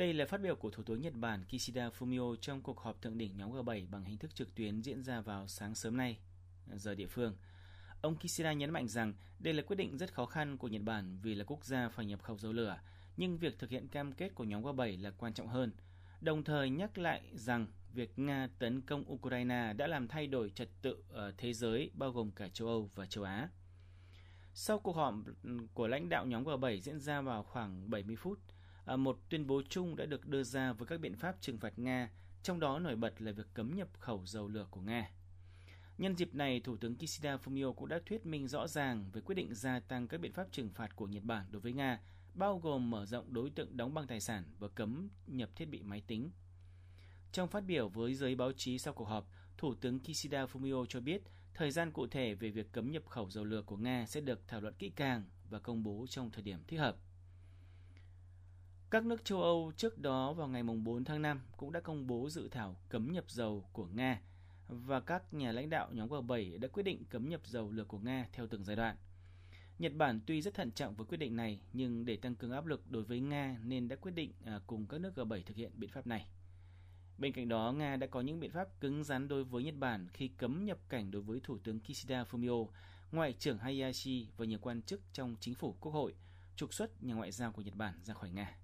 Đây là phát biểu của Thủ tướng Nhật Bản Kishida Fumio trong cuộc họp thượng đỉnh nhóm G7 bằng hình thức trực tuyến diễn ra vào sáng sớm nay, giờ địa phương. Ông Kishida nhấn mạnh rằng đây là quyết định rất khó khăn của Nhật Bản vì là quốc gia phải nhập khẩu dầu lửa, nhưng việc thực hiện cam kết của nhóm G7 là quan trọng hơn. Đồng thời nhắc lại rằng việc Nga tấn công Ukraine đã làm thay đổi trật tự ở thế giới bao gồm cả châu Âu và châu Á. Sau cuộc họp của lãnh đạo nhóm G7 diễn ra vào khoảng 70 phút, À, một tuyên bố chung đã được đưa ra với các biện pháp trừng phạt Nga, trong đó nổi bật là việc cấm nhập khẩu dầu lửa của Nga. Nhân dịp này, Thủ tướng Kishida Fumio cũng đã thuyết minh rõ ràng về quyết định gia tăng các biện pháp trừng phạt của Nhật Bản đối với Nga, bao gồm mở rộng đối tượng đóng băng tài sản và cấm nhập thiết bị máy tính. Trong phát biểu với giới báo chí sau cuộc họp, Thủ tướng Kishida Fumio cho biết thời gian cụ thể về việc cấm nhập khẩu dầu lửa của Nga sẽ được thảo luận kỹ càng và công bố trong thời điểm thích hợp. Các nước châu Âu trước đó vào ngày 4 tháng 5 cũng đã công bố dự thảo cấm nhập dầu của Nga và các nhà lãnh đạo nhóm G7 đã quyết định cấm nhập dầu lửa của Nga theo từng giai đoạn. Nhật Bản tuy rất thận trọng với quyết định này nhưng để tăng cường áp lực đối với Nga nên đã quyết định à, cùng các nước G7 thực hiện biện pháp này. Bên cạnh đó, Nga đã có những biện pháp cứng rắn đối với Nhật Bản khi cấm nhập cảnh đối với Thủ tướng Kishida Fumio, Ngoại trưởng Hayashi và nhiều quan chức trong chính phủ quốc hội, trục xuất nhà ngoại giao của Nhật Bản ra khỏi Nga.